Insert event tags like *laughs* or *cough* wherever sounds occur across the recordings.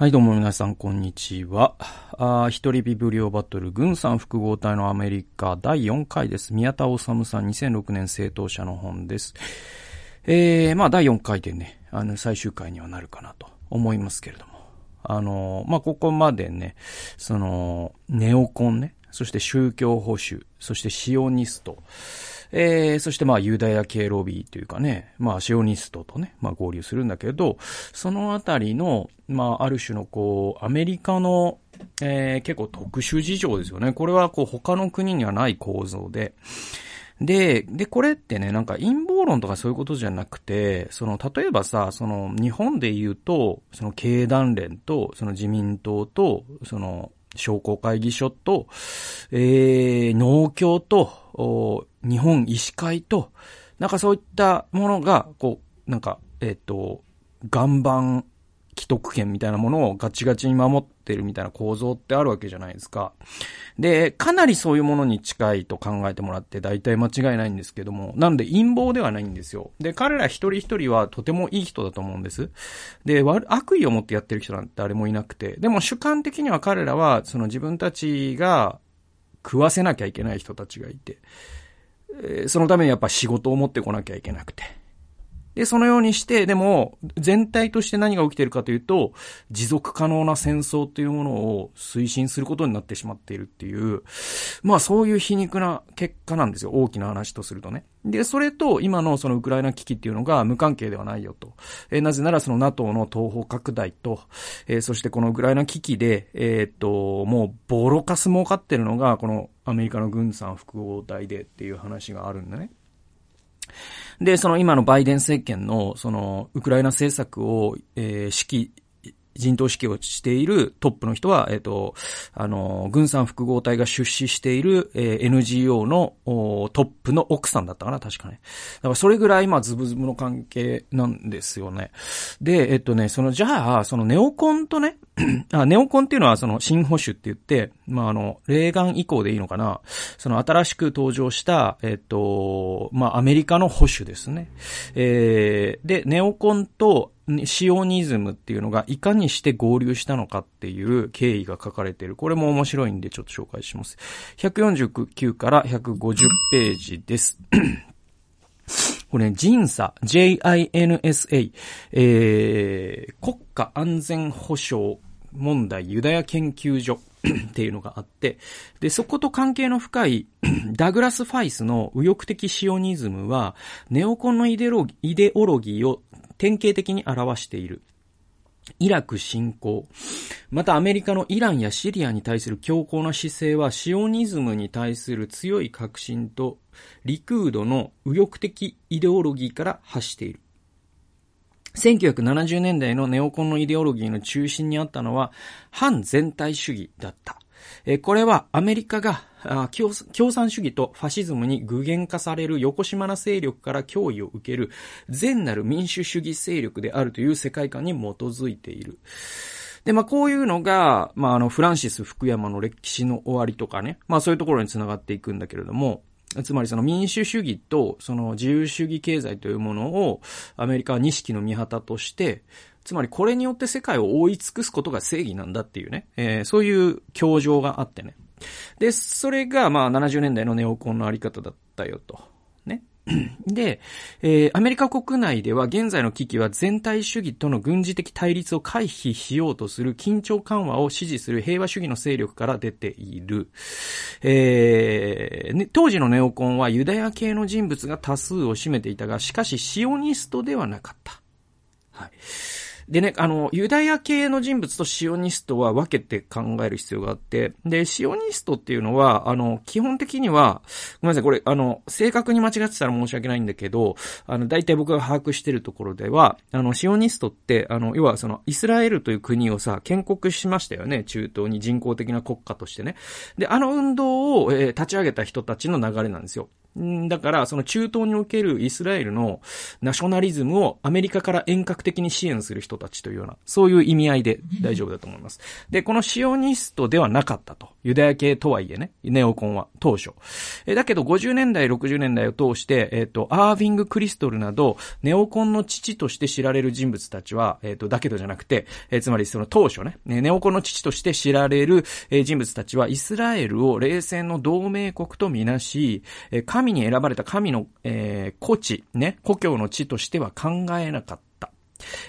はい、どうも皆さん、こんにちは。あ一人ビブリオバトル、軍産複合体のアメリカ第4回です。宮田治さん2006年正当者の本です。えー、まあ第4回でね、あの、最終回にはなるかなと思いますけれども。あの、まあここまでね、その、ネオコンね、そして宗教保守、そしてシオニスト、えー、そしてまあユダヤ系ロビーというかね、まあシオニストとね、まあ合流するんだけど、そのあたりの、まあある種のこう、アメリカの、えー、結構特殊事情ですよね。これはこう他の国にはない構造で、で、で、これってね、なんか陰謀論とかそういうことじゃなくて、その、例えばさ、その、日本で言うと、その経団連と、その自民党と、その、商工会議所と、えー、農協と、日本医師会と、なんかそういったものが、こう、なんか、えっ、ー、と、岩盤既得権みたいなものをガチガチに守ってるみたいな構造ってあるわけじゃないですか。で、かなりそういうものに近いと考えてもらって大体間違いないんですけども、なので陰謀ではないんですよ。で、彼ら一人一人はとてもいい人だと思うんです。で、悪意を持ってやってる人なんて誰もいなくて、でも主観的には彼らはその自分たちが食わせなきゃいけない人たちがいて、そのためにやっぱ仕事を持ってこなきゃいけなくて。で、そのようにして、でも、全体として何が起きているかというと、持続可能な戦争っていうものを推進することになってしまっているっていう、まあそういう皮肉な結果なんですよ。大きな話とするとね。で、それと今のそのウクライナ危機っていうのが無関係ではないよと。え、なぜならその NATO の東方拡大と、え、そしてこのウクライナ危機で、えー、っと、もうボロカス儲かってるのが、このアメリカの軍産複合体でっていう話があるんだね。で、その今のバイデン政権の、その、ウクライナ政策を、えー、指揮、人頭指揮をしているトップの人は、えっ、ー、と、あの、軍産複合体が出資している、えー、NGO のトップの奥さんだったかな、確かね。だからそれぐらい、まあ、ズブズブの関係なんですよね。で、えっ、ー、とね、その、じゃあ、そのネオコンとね、*clears throat* あ、ネオコンっていうのはその新保守って言って、まあ、あの、レーガン以降でいいのかな。その新しく登場した、えっと、まあ、アメリカの保守ですね。えー、で、ネオコンとシオニズムっていうのがいかにして合流したのかっていう経緯が書かれている。これも面白いんでちょっと紹介します。149から150ページです。*coughs* これ、ジンサ、J-I-N-S-A、えー、国家安全保障問題ユダヤ研究所 *coughs* っていうのがあって、で、そこと関係の深い *coughs* ダグラス・ファイスの右翼的シオニズムは、ネオコンのイデオロギーを典型的に表している。イラク侵攻。またアメリカのイランやシリアに対する強硬な姿勢はシオニズムに対する強い確信とリクードの右翼的イデオロギーから発している。1970年代のネオコンのイデオロギーの中心にあったのは反全体主義だった。これはアメリカが共産主義とファシズムに具現化される横島な勢力から脅威を受ける善なる民主主義勢力であるという世界観に基づいている。で、まあ、こういうのが、まあ、あの、フランシス福山の歴史の終わりとかね、まあ、そういうところにつながっていくんだけれども、つまりその民主主義とその自由主義経済というものをアメリカは錦の御旗として、つまりこれによって世界を覆い尽くすことが正義なんだっていうね、えー、そういう教条があってね。で、それがまあ70年代のネオコンのあり方だったよと。ね *clears throat* で、えー、アメリカ国内では現在の危機は全体主義との軍事的対立を回避しようとする緊張緩和を支持する平和主義の勢力から出ている。えー、当時のネオコンはユダヤ系の人物が多数を占めていたが、しかしシオニストではなかった。はい。でね、あの、ユダヤ系の人物とシオニストは分けて考える必要があって、で、シオニストっていうのは、あの、基本的には、ごめんなさい、これ、あの、正確に間違ってたら申し訳ないんだけど、あの、大体僕が把握してるところでは、あの、シオニストって、あの、要はその、イスラエルという国をさ、建国しましたよね、中東に人工的な国家としてね。で、あの運動を、えー、立ち上げた人たちの流れなんですよ。だから、その中東におけるイスラエルのナショナリズムをアメリカから遠隔的に支援する人たちというような、そういう意味合いで大丈夫だと思います。で、このシオニストではなかったと。ユダヤ系とはいえね、ネオコンは当初。えだけど50年代、60年代を通して、えっ、ー、と、アーヴィング・クリストルなど、ネオコンの父として知られる人物たちは、えっ、ー、と、だけどじゃなくて、えー、つまりその当初ね、ネオコンの父として知られる、え人物たちは、イスラエルを冷戦の同盟国とみなし、え神に選ばれた神の、えー、故地、ね、故郷の地としては考えなかった。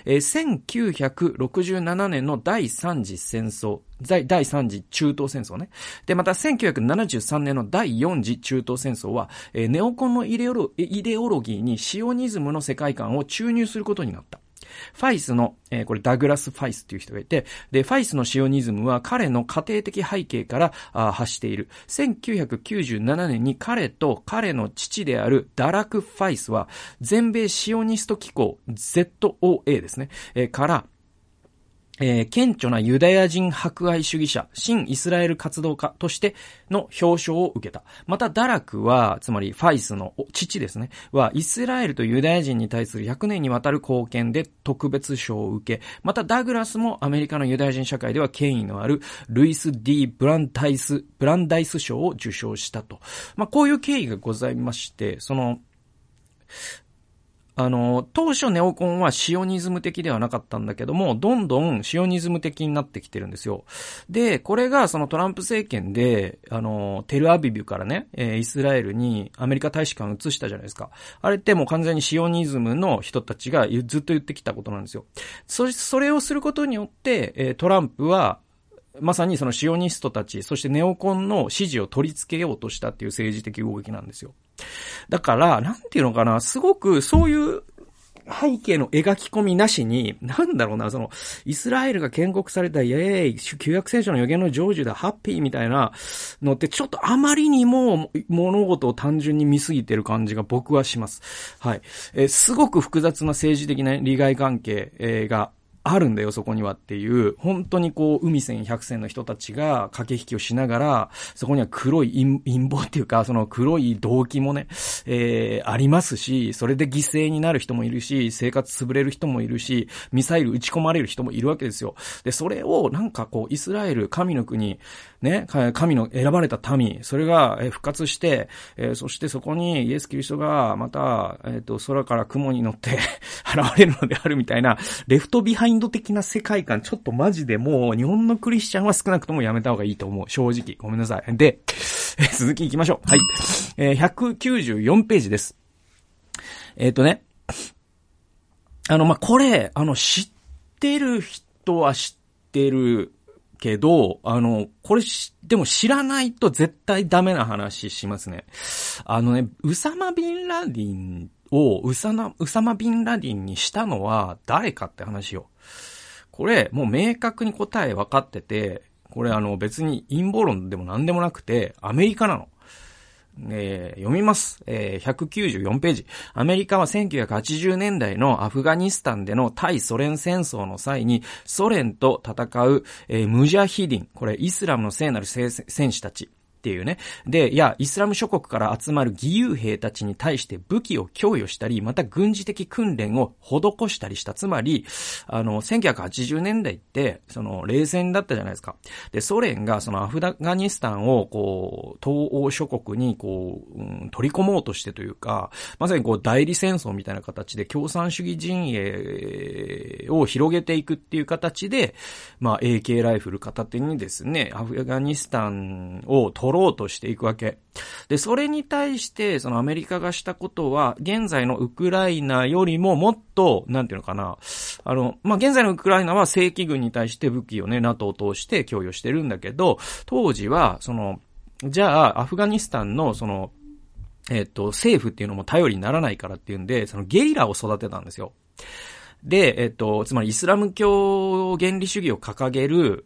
えー、1967年の第三次戦争、第三次中東戦争ね。で、また1973年の第四次中東戦争は、えー、ネオコンのイデオロイデオロギーにシオニズムの世界観を注入することになった。ファイスの、えー、これダグラス・ファイスっていう人がいて、で、ファイスのシオニズムは彼の家庭的背景からあ発している。1997年に彼と彼の父であるダラク・ファイスは、全米シオニスト機構 ZOA ですね、えー、から、えー、顕著なユダヤ人迫害主義者、新イスラエル活動家としての表彰を受けた。また、ダラクは、つまりファイスの父ですね、は、イスラエルとユダヤ人に対する100年にわたる貢献で特別賞を受け、また、ダグラスもアメリカのユダヤ人社会では権威のある、ルイス・ディ・ブランタイス、ブランダイス賞を受賞したと。まあ、こういう経緯がございまして、その、あの、当初ネオコンはシオニズム的ではなかったんだけども、どんどんシオニズム的になってきてるんですよ。で、これがそのトランプ政権で、あの、テルアビビュからね、えー、イスラエルにアメリカ大使館移したじゃないですか。あれってもう完全にシオニズムの人たちがずっと言ってきたことなんですよ。そ、それをすることによって、えー、トランプは、まさにそのシオニストたち、そしてネオコンの支持を取り付けようとしたっていう政治的動きなんですよ。だから、なんていうのかな、すごくそういう背景の描き込みなしに、なんだろうな、その、イスラエルが建国されたイエーイ、旧約聖書の予言の成就だ、ハッピーみたいなのって、ちょっとあまりにも物事を単純に見すぎてる感じが僕はします。はい。えー、すごく複雑な政治的な利害関係、があるんだよ、そこにはっていう、本当にこう、海線百戦の人たちが駆け引きをしながら、そこには黒い陰謀っていうか、その黒い動機もね、えー、ありますし、それで犠牲になる人もいるし、生活潰れる人もいるし、ミサイル撃ち込まれる人もいるわけですよ。で、それをなんかこう、イスラエル、神の国、ね、神の選ばれた民、それが復活して、えー、そしてそこにイエス・キリストがまた、えっ、ー、と、空から雲に乗って *laughs* 現れるのであるみたいな、レフトビハイインド的な世界観、ちょっとマジでもう、日本のクリスチャンは少なくともやめた方がいいと思う。正直。ごめんなさい。で、え *laughs* 続き行きましょう。はい。えー、194ページです。えっ、ー、とね。あの、まあ、これ、あの、知ってる人は知ってるけど、あの、これでも知らないと絶対ダメな話しますね。あのね、ウサマ・ビンラディンをウサナ、ウサマ・ビンラディンにしたのは誰かって話よ。これ、もう明確に答え分かってて、これあの別に陰謀論でも何でもなくて、アメリカなの。えー、読みます。えー、194ページ。アメリカは1980年代のアフガニスタンでの対ソ連戦争の際に、ソ連と戦う、えー、ムジャヒディン、これイスラムの聖なる戦士たち。っていうね。で、いや、イスラム諸国から集まる義勇兵たちに対して武器を供与したり、また軍事的訓練を施したりした。つまり、あの、1980年代って、その、冷戦だったじゃないですか。で、ソ連がそのアフガニスタンを、こう、東欧諸国に、こう、うん、取り込もうとしてというか、まさにこう、代理戦争みたいな形で共産主義陣営を広げていくっていう形で、まあ、AK ライフル片手にですね、アフガニスタンを取取ろうとしていくわけ。で、それに対して、そのアメリカがしたことは、現在のウクライナよりももっと、なんていうのかな、あの、まあ、現在のウクライナは正規軍に対して武器をね、NATO を通して供与してるんだけど、当時は、その、じゃあ、アフガニスタンの、その、えっと、政府っていうのも頼りにならないからっていうんで、そのゲリラを育てたんですよ。で、えっと、つまりイスラム教原理主義を掲げる、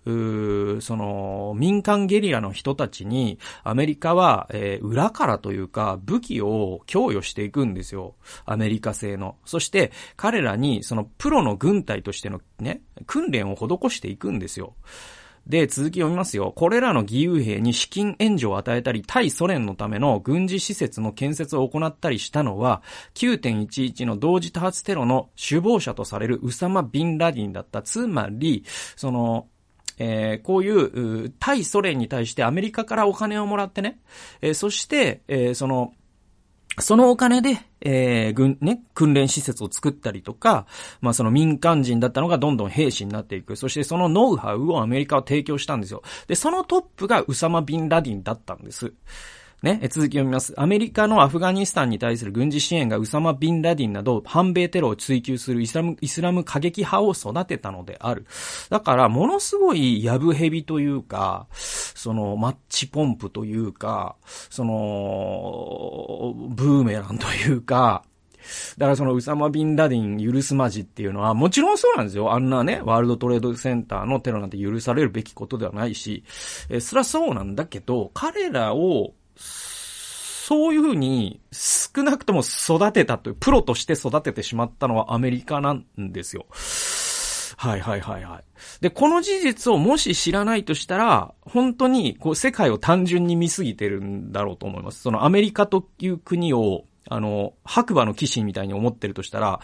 その、民間ゲリラの人たちに、アメリカは、えー、裏からというか、武器を供与していくんですよ。アメリカ製の。そして、彼らに、その、プロの軍隊としてのね、訓練を施していくんですよ。で、続き読みますよ。これらの義勇兵に資金援助を与えたり、対ソ連のための軍事施設の建設を行ったりしたのは、9.11の同時多発テロの首謀者とされるウサマ・ビンラディンだった。つまり、その、えー、こういう、対ソ連に対してアメリカからお金をもらってね、えー、そして、えー、その、そのお金で、えー、軍、ね、訓練施設を作ったりとか、まあその民間人だったのがどんどん兵士になっていく。そしてそのノウハウをアメリカは提供したんですよ。で、そのトップがウサマ・ビン・ラディンだったんです。ね、続き読みます。アメリカのアフガニスタンに対する軍事支援がウサマ・ビン・ラディンなど反米テロを追求するイスラム、イスラム過激派を育てたのである。だから、ものすごいヤブヘビというか、その、マッチポンプというか、その、ブーメランというか、だからそのウサマ・ビンラディン許すまじっていうのは、もちろんそうなんですよ。あんなね、ワールドトレードセンターのテロなんて許されるべきことではないし、えそれはそうなんだけど、彼らをそういうふうに少なくとも育てたという、プロとして育ててしまったのはアメリカなんですよ。はいはいはいはい。で、この事実をもし知らないとしたら、本当にこう世界を単純に見すぎてるんだろうと思います。そのアメリカという国を、あの、白馬の騎士みたいに思ってるとしたら、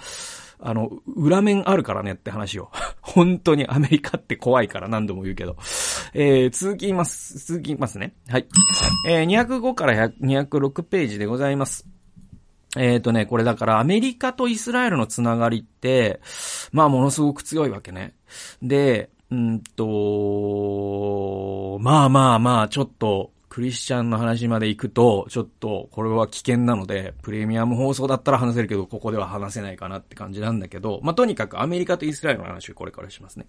あの、裏面あるからねって話を。*laughs* 本当にアメリカって怖いから何度も言うけど。えー、続きます、続きますね。はい。えー、205から206ページでございます。えっ、ー、とね、これだからアメリカとイスラエルのつながりって、まあものすごく強いわけね。で、うんと、まあまあまあ、ちょっと、クリスチャンの話まで行くと、ちょっと、これは危険なので、プレミアム放送だったら話せるけど、ここでは話せないかなって感じなんだけど、まあ、とにかくアメリカとイスラエルの話をこれからしますね。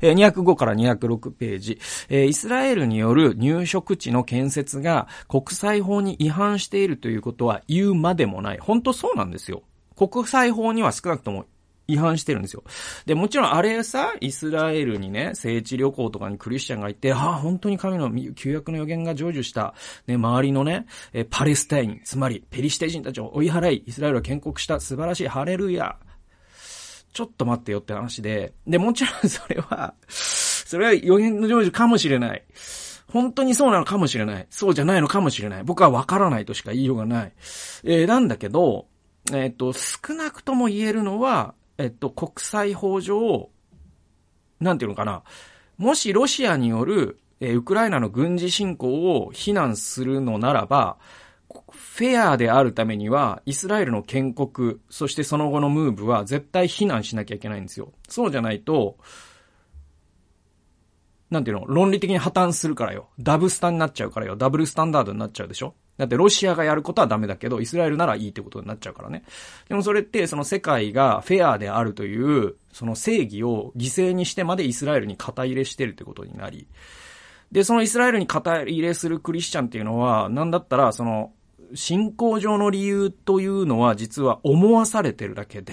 えー、205から206ページ。えー、イスラエルによる入植地の建設が国際法に違反しているということは言うまでもない。本当そうなんですよ。国際法には少なくとも違反してるんですよ。で、もちろんあれさ、イスラエルにね、聖地旅行とかにクリスチャンが行って、ああ、本当に神の旧約の予言が成就した、ね、周りのね、えパレスタイン、つまりペリシテ人たちを追い払い、イスラエルを建国した素晴らしいハレルヤ。ちょっと待ってよって話で、で、もちろんそれは、それは予言の成就かもしれない。本当にそうなのかもしれない。そうじゃないのかもしれない。僕はわからないとしか言いようがない。えー、なんだけど、えっ、ー、と、少なくとも言えるのは、えっと、国際法上、なんていうのかな。もしロシアによる、えウクライナの軍事侵攻を非難するのならば、フェアであるためには、イスラエルの建国、そしてその後のムーブは絶対非難しなきゃいけないんですよ。そうじゃないと、なんていうの？論理的に破綻するからよ。ダブスタになっちゃうからよ。ダブルスタンダードになっちゃうでしょ？だってロシアがやることはダメだけど、イスラエルならいいってことになっちゃうからね。でもそれってその世界がフェアであるという、その正義を犠牲にしてまでイスラエルに肩入れしてるってことになり。で、そのイスラエルに肩入れするクリスチャンっていうのは、なんだったらその、信仰上の理由というのは実は思わされてるだけで、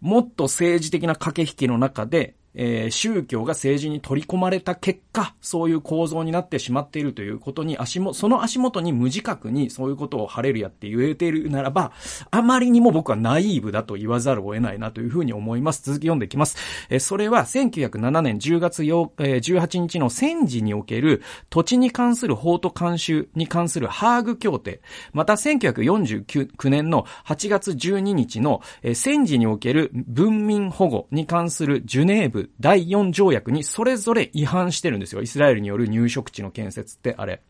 もっと政治的な駆け引きの中で、えー、宗教が政治に取り込まれた結果、そういう構造になってしまっているということに、足も、その足元に無自覚にそういうことを晴れるやって言えているならば、あまりにも僕はナイーブだと言わざるを得ないなというふうに思います。続き読んでいきます。えー、それは1907年10月8、えー、18日の戦時における土地に関する法と慣習に関するハーグ協定、また1949年の8月12日の、えー、戦時における文民保護に関するジュネーブ第4条約にそれぞれ違反してるんですよ。イスラエルによる入植地の建設ってあれ。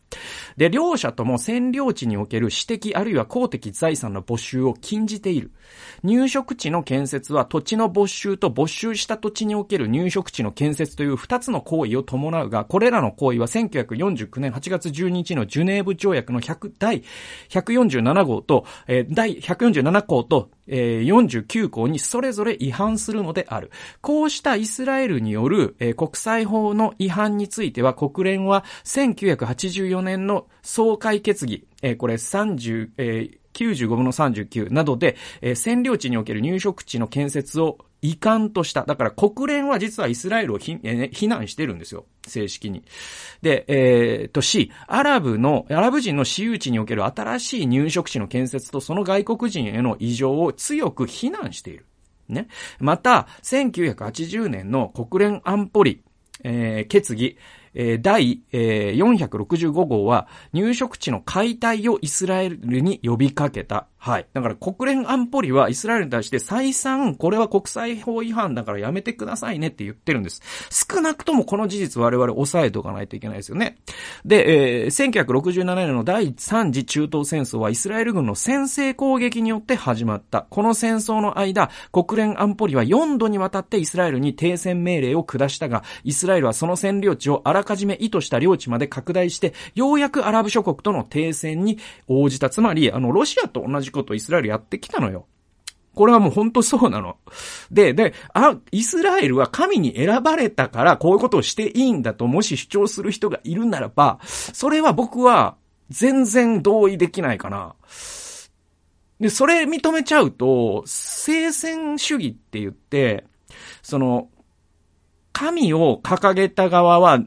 で、両者とも占領地における私的あるいは公的財産の没収を禁じている。入植地の建設は土地の没収と没収した土地における入植地の建設という二つの行為を伴うが、これらの行為は1949年8月12日のジュネーブ条約の100第147号と、えー、第147項と、えー、49項にそれぞれ違反するのである。こうしたイスラエルによる、えー、国際法の違反については国連は1984年の総会決議、えー、これ30、えー95分の39などで、えー、占領地における入植地の建設を遺憾とした。だから国連は実はイスラエルを非、えー、難してるんですよ。正式に。で、えー、とし、アラブの、アラブ人の私有地における新しい入植地の建設とその外国人への異常を強く非難している。ね。また、1980年の国連安保理、えー、決議、第、えー、465号は入植地の解体をイスラエルに呼びかけた。はい。だから国連安保理はイスラエルに対して再三、これは国際法違反だからやめてくださいねって言ってるんです。少なくともこの事実我々抑えておかないといけないですよね。で、えー、1967年の第3次中東戦争はイスラエル軍の先制攻撃によって始まった。この戦争の間、国連安保理は4度にわたってイスラエルに停戦命令を下したが、イスラエルはその占領地をあらかじめ意図した領地まで拡大して、ようやくアラブ諸国との停戦に応じた。つまり、あの、ロシアと同じことイスラエルやってきたのよ。これはもう本当そうなの。で、で、あ、イスラエルは神に選ばれたからこういうことをしていいんだともし主張する人がいるならば、それは僕は全然同意できないかな。で、それ認めちゃうと、聖戦主義って言って、その、神を掲げた側は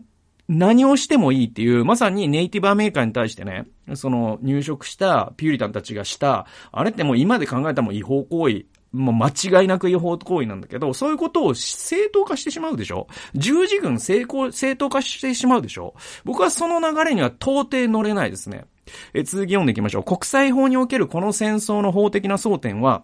何をしてもいいっていう、まさにネイティブアメリカに対してね、その入植したピューリタンたちがした、あれってもう今で考えたらもう違法行為、もう間違いなく違法行為なんだけど、そういうことを正当化してしまうでしょ？十字軍成功、正当化してしまうでしょ？僕はその流れには到底乗れないですね。え、続き読んでいきましょう。国際法におけるこの戦争の法的な争点は、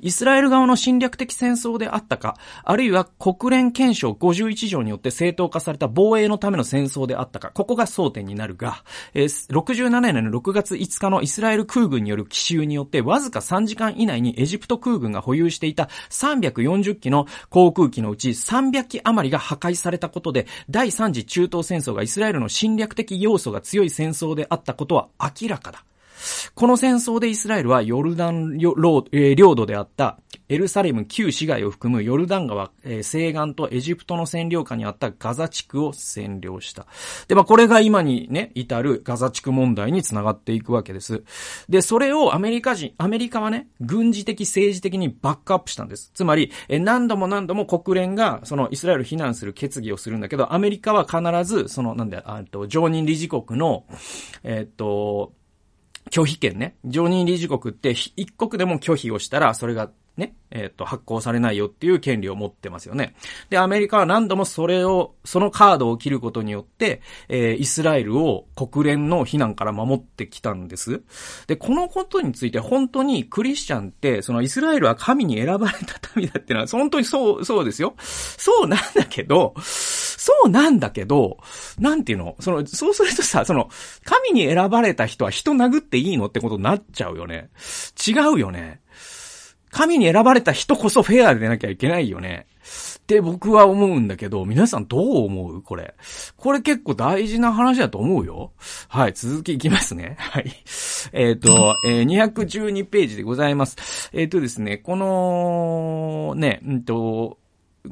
イスラエル側の侵略的戦争であったか、あるいは国連憲章51条によって正当化された防衛のための戦争であったか、ここが争点になるが、えー、67年の6月5日のイスラエル空軍による奇襲によってわずか3時間以内にエジプト空軍が保有していた340機の航空機のうち300機余りが破壊されたことで、第3次中東戦争がイスラエルの侵略的要素が強い戦争であったことは明らかだ。この戦争でイスラエルはヨルダン領土であったエルサレム旧市街を含むヨルダン川、西岸とエジプトの占領下にあったガザ地区を占領した。で、まあこれが今にね、至るガザ地区問題につながっていくわけです。で、それをアメリカ人、アメリカはね、軍事的政治的にバックアップしたんです。つまり、何度も何度も国連がそのイスラエルを非難する決議をするんだけど、アメリカは必ず、その、なんだあと、常任理事国の、えっと、拒否権ね。常任理事国って一国でも拒否をしたら、それがね、えっ、ー、と、発行されないよっていう権利を持ってますよね。で、アメリカは何度もそれを、そのカードを切ることによって、えー、イスラエルを国連の非難から守ってきたんです。で、このことについて本当にクリスチャンって、そのイスラエルは神に選ばれた民だっていうのは、本当にそう、そうですよ。そうなんだけど、そうなんだけど、なんていうの？その、そうするとさ、その、神に選ばれた人は人殴っていいのってことになっちゃうよね。違うよね。神に選ばれた人こそフェアでなきゃいけないよね。って僕は思うんだけど、皆さんどう思うこれ。これ結構大事な話だと思うよ。はい、続きいきますね。*laughs* はい。えっ、ー、と、*laughs* えー、212ページでございます。えっ、ー、とですね、この、ね、うんと、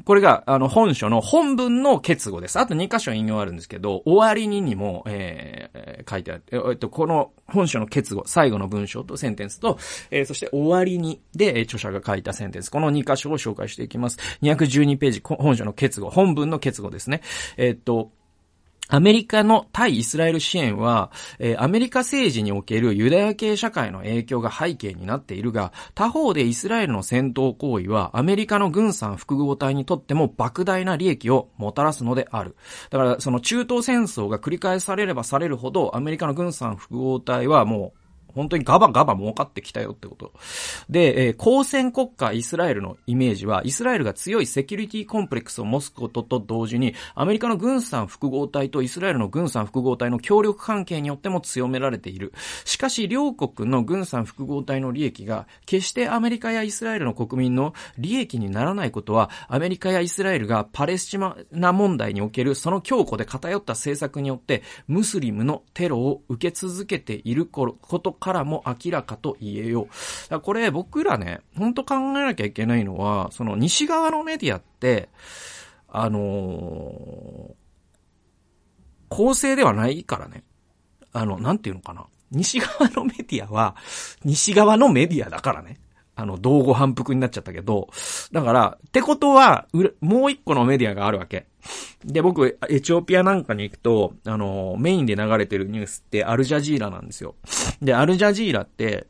これが、あの、本書の本文の結語です。あと2箇所引用あるんですけど、終わりににも、えー、書いてある。えっと、この本書の結語、最後の文章とセンテンスと、えー、そして終わりにで、著者が書いたセンテンス。この2箇所を紹介していきます。212ページ、本書の結語、本文の結語ですね。えっと、アメリカの対イスラエル支援は、えー、アメリカ政治におけるユダヤ系社会の影響が背景になっているが、他方でイスラエルの戦闘行為はアメリカの軍産複合体にとっても莫大な利益をもたらすのである。だから、その中東戦争が繰り返されればされるほど、アメリカの軍産複合体はもう本当にガバガバ儲かってきたよってこと。で、えー、公戦国家イスラエルのイメージは、イスラエルが強いセキュリティコンプレックスを持つことと同時に、アメリカの軍産複合体とイスラエルの軍産複合体の協力関係によっても強められている。しかし、両国の軍産複合体の利益が、決してアメリカやイスラエルの国民の利益にならないことは、アメリカやイスラエルがパレスチナ問題におけるその強固で偏った政策によって、ムスリムのテロを受け続けていることからも明らかと言えよう。これ僕らね、ほんと考えなきゃいけないのは、その西側のメディアって、あのー、公正ではないからね。あの、なんていうのかな。西側のメディアは、西側のメディアだからね。あの、道後反復になっちゃったけど、だから、ってことは、もう一個のメディアがあるわけ。で、僕、エチオピアなんかに行くと、あの、メインで流れてるニュースってアルジャジーラなんですよ。で、アルジャジーラって、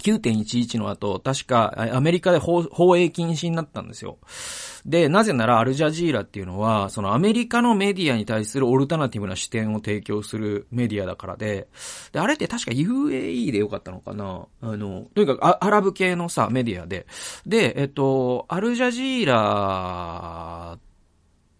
9.11の後、確かアメリカで放映禁止になったんですよ。で、なぜならアルジャジーラっていうのは、そのアメリカのメディアに対するオルタナティブな視点を提供するメディアだからで、で、あれって確か UAE でよかったのかなあの、とにかくアラブ系のさ、メディアで。で、えっと、アルジャジーラ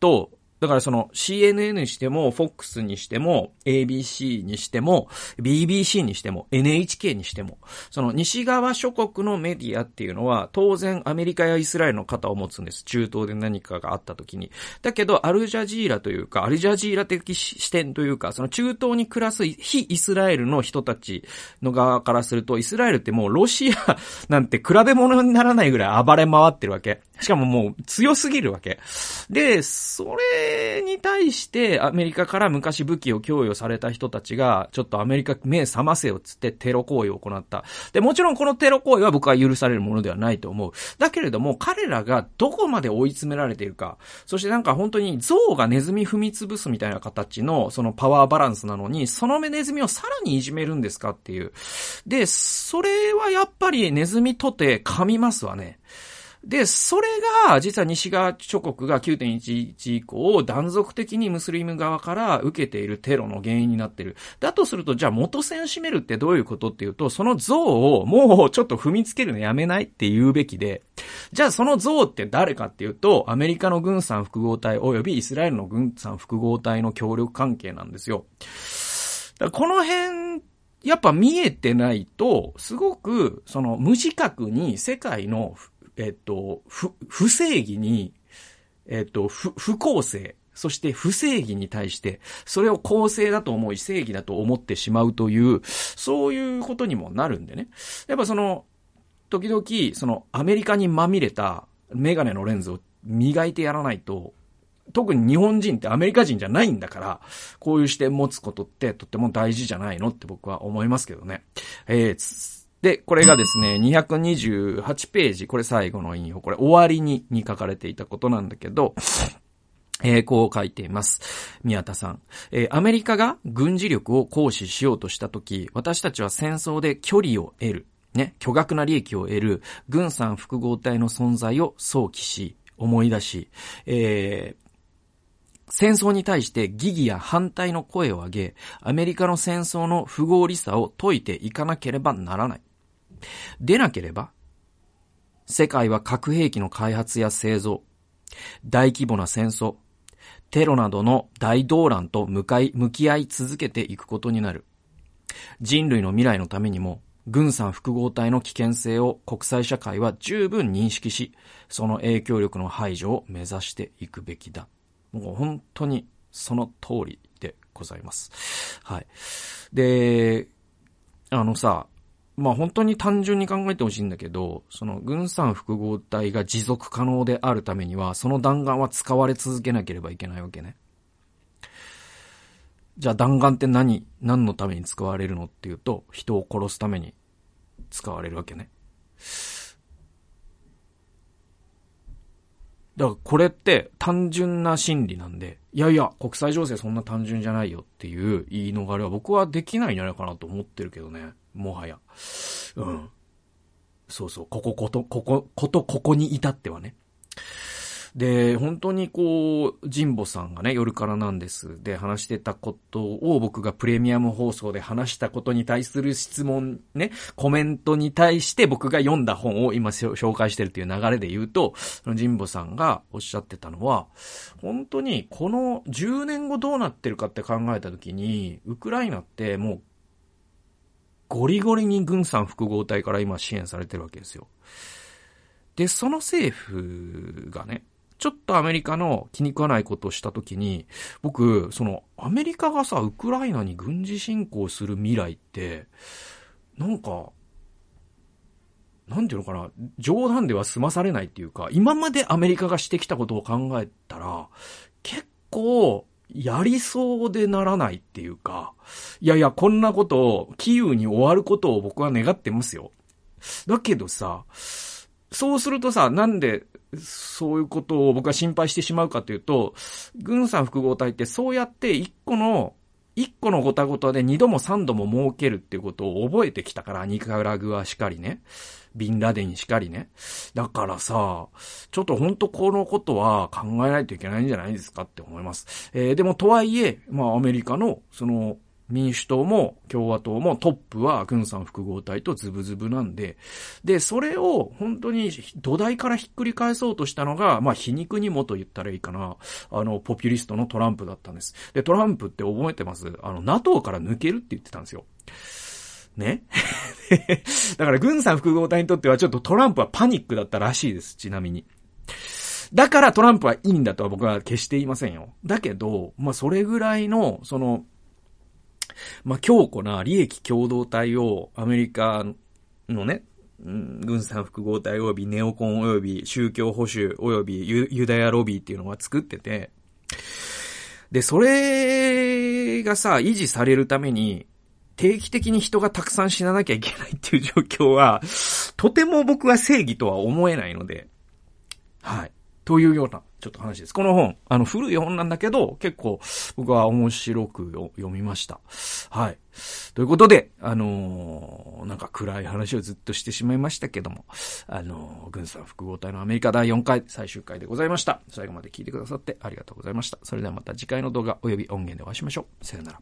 と、だからその CNN にしても、FOX にしても、ABC にしても、BBC にしても、NHK にしても、その西側諸国のメディアっていうのは、当然アメリカやイスラエルの肩を持つんです。中東で何かがあった時に。だけど、アルジャジーラというか、アルジャジーラ的視点というか、その中東に暮らす非イスラエルの人たちの側からすると、イスラエルってもうロシアなんて比べ物にならないぐらい暴れ回ってるわけ。しかももう強すぎるわけ。で、それに対してアメリカから昔武器を供与された人たちが、ちょっとアメリカ目覚ませよっつってテロ行為を行った。で、もちろんこのテロ行為は僕は許されるものではないと思う。だけれども、彼らがどこまで追い詰められているか、そしてなんか本当に象がネズミ踏み潰すみたいな形のそのパワーバランスなのに、その目ネズミをさらにいじめるんですかっていう。で、それはやっぱりネズミとて噛みますわね。で、それが、実は西側諸国が9.11以降、断続的にムスリム側から受けているテロの原因になってる。だとすると、じゃあ元線締めるってどういうことっていうと、その像をもうちょっと踏みつけるのやめないって言うべきで、じゃあその像って誰かっていうと、アメリカの軍産複合体及びイスラエルの軍産複合体の協力関係なんですよ。この辺やっぱ見えてないと、すごく、その無自覚に世界のえっと、不、不正義に、えっと、不、不公正、そして不正義に対して、それを公正だと思い、正義だと思ってしまうという、そういうことにもなるんでね。やっぱその、時々、その、アメリカにまみれたメガネのレンズを磨いてやらないと、特に日本人ってアメリカ人じゃないんだから、こういう視点持つことってとっても大事じゃないのって僕は思いますけどね。えー、で、これがですね、228ページ、これ最後の引用、これ終わりにに書かれていたことなんだけど、えー、こう書いています。宮田さん。えー、アメリカが軍事力を行使しようとしたとき、私たちは戦争で距離を得る、ね、巨額な利益を得る、軍産複合体の存在を想起し、思い出し、えー、戦争に対して疑義や反対の声を上げ、アメリカの戦争の不合理さを解いていかなければならない。でなければ、世界は核兵器の開発や製造、大規模な戦争、テロなどの大動乱と向かい、向き合い続けていくことになる。人類の未来のためにも、軍産複合体の危険性を国際社会は十分認識し、その影響力の排除を目指していくべきだ。もう本当にその通りでございます。はい。で、あのさ、まあ本当に単純に考えてほしいんだけど、その軍産複合体が持続可能であるためには、その弾丸は使われ続けなければいけないわけね。じゃあ弾丸って何、何のために使われるのっていうと、人を殺すために使われるわけね。だからこれって単純な心理なんで、いやいや、国際情勢そんな単純じゃないよっていう言い逃れは僕はできないんじゃないかなと思ってるけどね。もはや。うん。そうそう。ここ、こと、ここ、こと、ここに至ってはね。で、本当にこう、神保さんがね、夜からなんですで話してたことを僕がプレミアム放送で話したことに対する質問ね、コメントに対して僕が読んだ本を今紹介してるっていう流れで言うと、その神保さんがおっしゃってたのは、本当にこの10年後どうなってるかって考えた時に、ウクライナってもうゴリゴリに軍産複合体から今支援されてるわけですよ。で、その政府がね、ちょっとアメリカの気に食わないことをしたときに、僕、その、アメリカがさ、ウクライナに軍事侵攻する未来って、なんか、なんていうのかな、冗談では済まされないっていうか、今までアメリカがしてきたことを考えたら、結構、やりそうでならないっていうか、いやいや、こんなことを、キーウに終わることを僕は願ってますよ。だけどさ、そうするとさ、なんで、そういうことを僕は心配してしまうかというと、軍産複合体ってそうやって一個の、一個のごたごたで二度も三度も儲けるっていうことを覚えてきたから、ニカラグアしかりね。ビンラデンしかりね。だからさ、ちょっとほんとこのことは考えないといけないんじゃないですかって思います。えー、でもとはいえ、まあアメリカの、その、民主党も共和党もトップは軍産複合体とズブズブなんで、で、それを本当に土台からひっくり返そうとしたのが、まあ皮肉にもと言ったらいいかな、あの、ポピュリストのトランプだったんです。で、トランプって覚えてます？あの、NATO から抜けるって言ってたんですよ。ね？*laughs* だから軍産複合体にとってはちょっとトランプはパニックだったらしいです、ちなみに。だからトランプはいいんだとは僕は決して言いませんよ。だけど、まあそれぐらいの、その、まあ強固な利益共同体をアメリカのね、軍産複合体及びネオコン及び宗教保守及びユダヤロビーっていうのが作ってて、で、それがさ、維持されるために、定期的に人がたくさん死ななきゃいけないっていう状況は、とても僕は正義とは思えないので、はい。というような、ちょっと話です。この本、あの、古い本なんだけど、結構、僕は面白く読みました。はい。ということで、あのー、なんか暗い話をずっとしてしまいましたけども、あのー、軍産複合体のアメリカ第4回最終回でございました。最後まで聞いてくださってありがとうございました。それではまた次回の動画及び音源でお会いしましょう。さよなら。